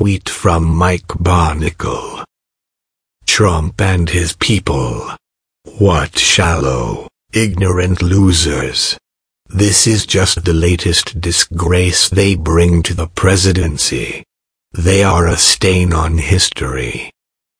tweet from Mike Barnicle. Trump and his people. What shallow, ignorant losers. This is just the latest disgrace they bring to the presidency. They are a stain on history.